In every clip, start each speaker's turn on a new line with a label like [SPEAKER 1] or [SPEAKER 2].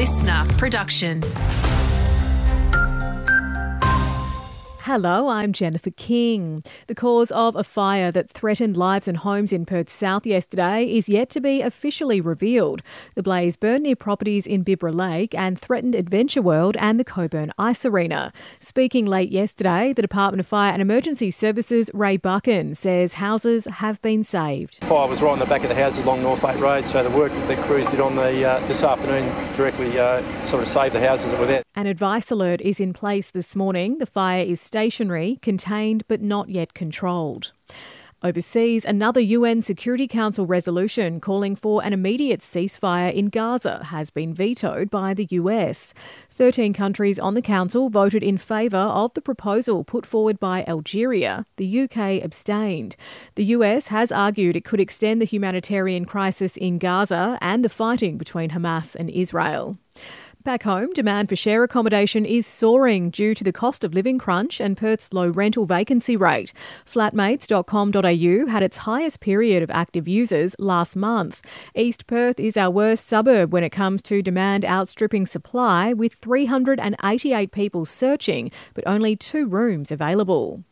[SPEAKER 1] listener production.
[SPEAKER 2] Hello, I'm Jennifer King. The cause of a fire that threatened lives and homes in Perth South yesterday is yet to be officially revealed. The blaze burned near properties in Bibra Lake and threatened Adventure World and the Cockburn Ice Arena. Speaking late yesterday, the Department of Fire and Emergency Services, Ray Buchan, says houses have been saved.
[SPEAKER 3] Fire was right on the back of the houses along Northlake Road, so the work that the crews did on the uh, this afternoon directly uh, sort of saved the houses that were there.
[SPEAKER 2] An advice alert is in place this morning. The fire is stationary, contained, but not yet controlled. Overseas, another UN Security Council resolution calling for an immediate ceasefire in Gaza has been vetoed by the US. 13 countries on the Council voted in favour of the proposal put forward by Algeria. The UK abstained. The US has argued it could extend the humanitarian crisis in Gaza and the fighting between Hamas and Israel. Back home, demand for share accommodation is soaring due to the cost of living crunch and Perth's low rental vacancy rate. Flatmates.com.au had its highest period of active users last month. East Perth is our worst suburb when it comes to demand outstripping supply, with 388 people searching, but only two rooms available.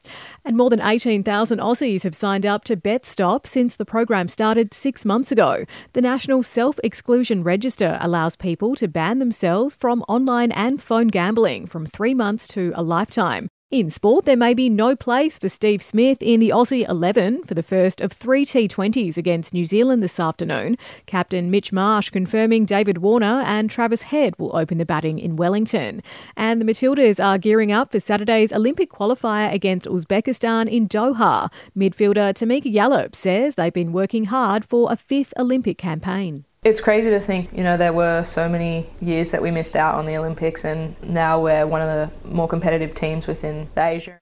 [SPEAKER 2] And more than 18,000 Aussies have signed up to BetStop since the program started six months ago. The National Self Exclusion Register allows people to ban themselves from online and phone gambling from three months to a lifetime. In sport, there may be no place for Steve Smith in the Aussie 11 for the first of three T20s against New Zealand this afternoon. Captain Mitch Marsh confirming David Warner and Travis Head will open the batting in Wellington. And the Matildas are gearing up for Saturday's Olympic qualifier against Uzbekistan in Doha. Midfielder Tameka Yallop says they've been working hard for a fifth Olympic campaign.
[SPEAKER 4] It's crazy to think, you know, there were so many years that we missed out on the Olympics, and now we're one of the more competitive teams within Asia.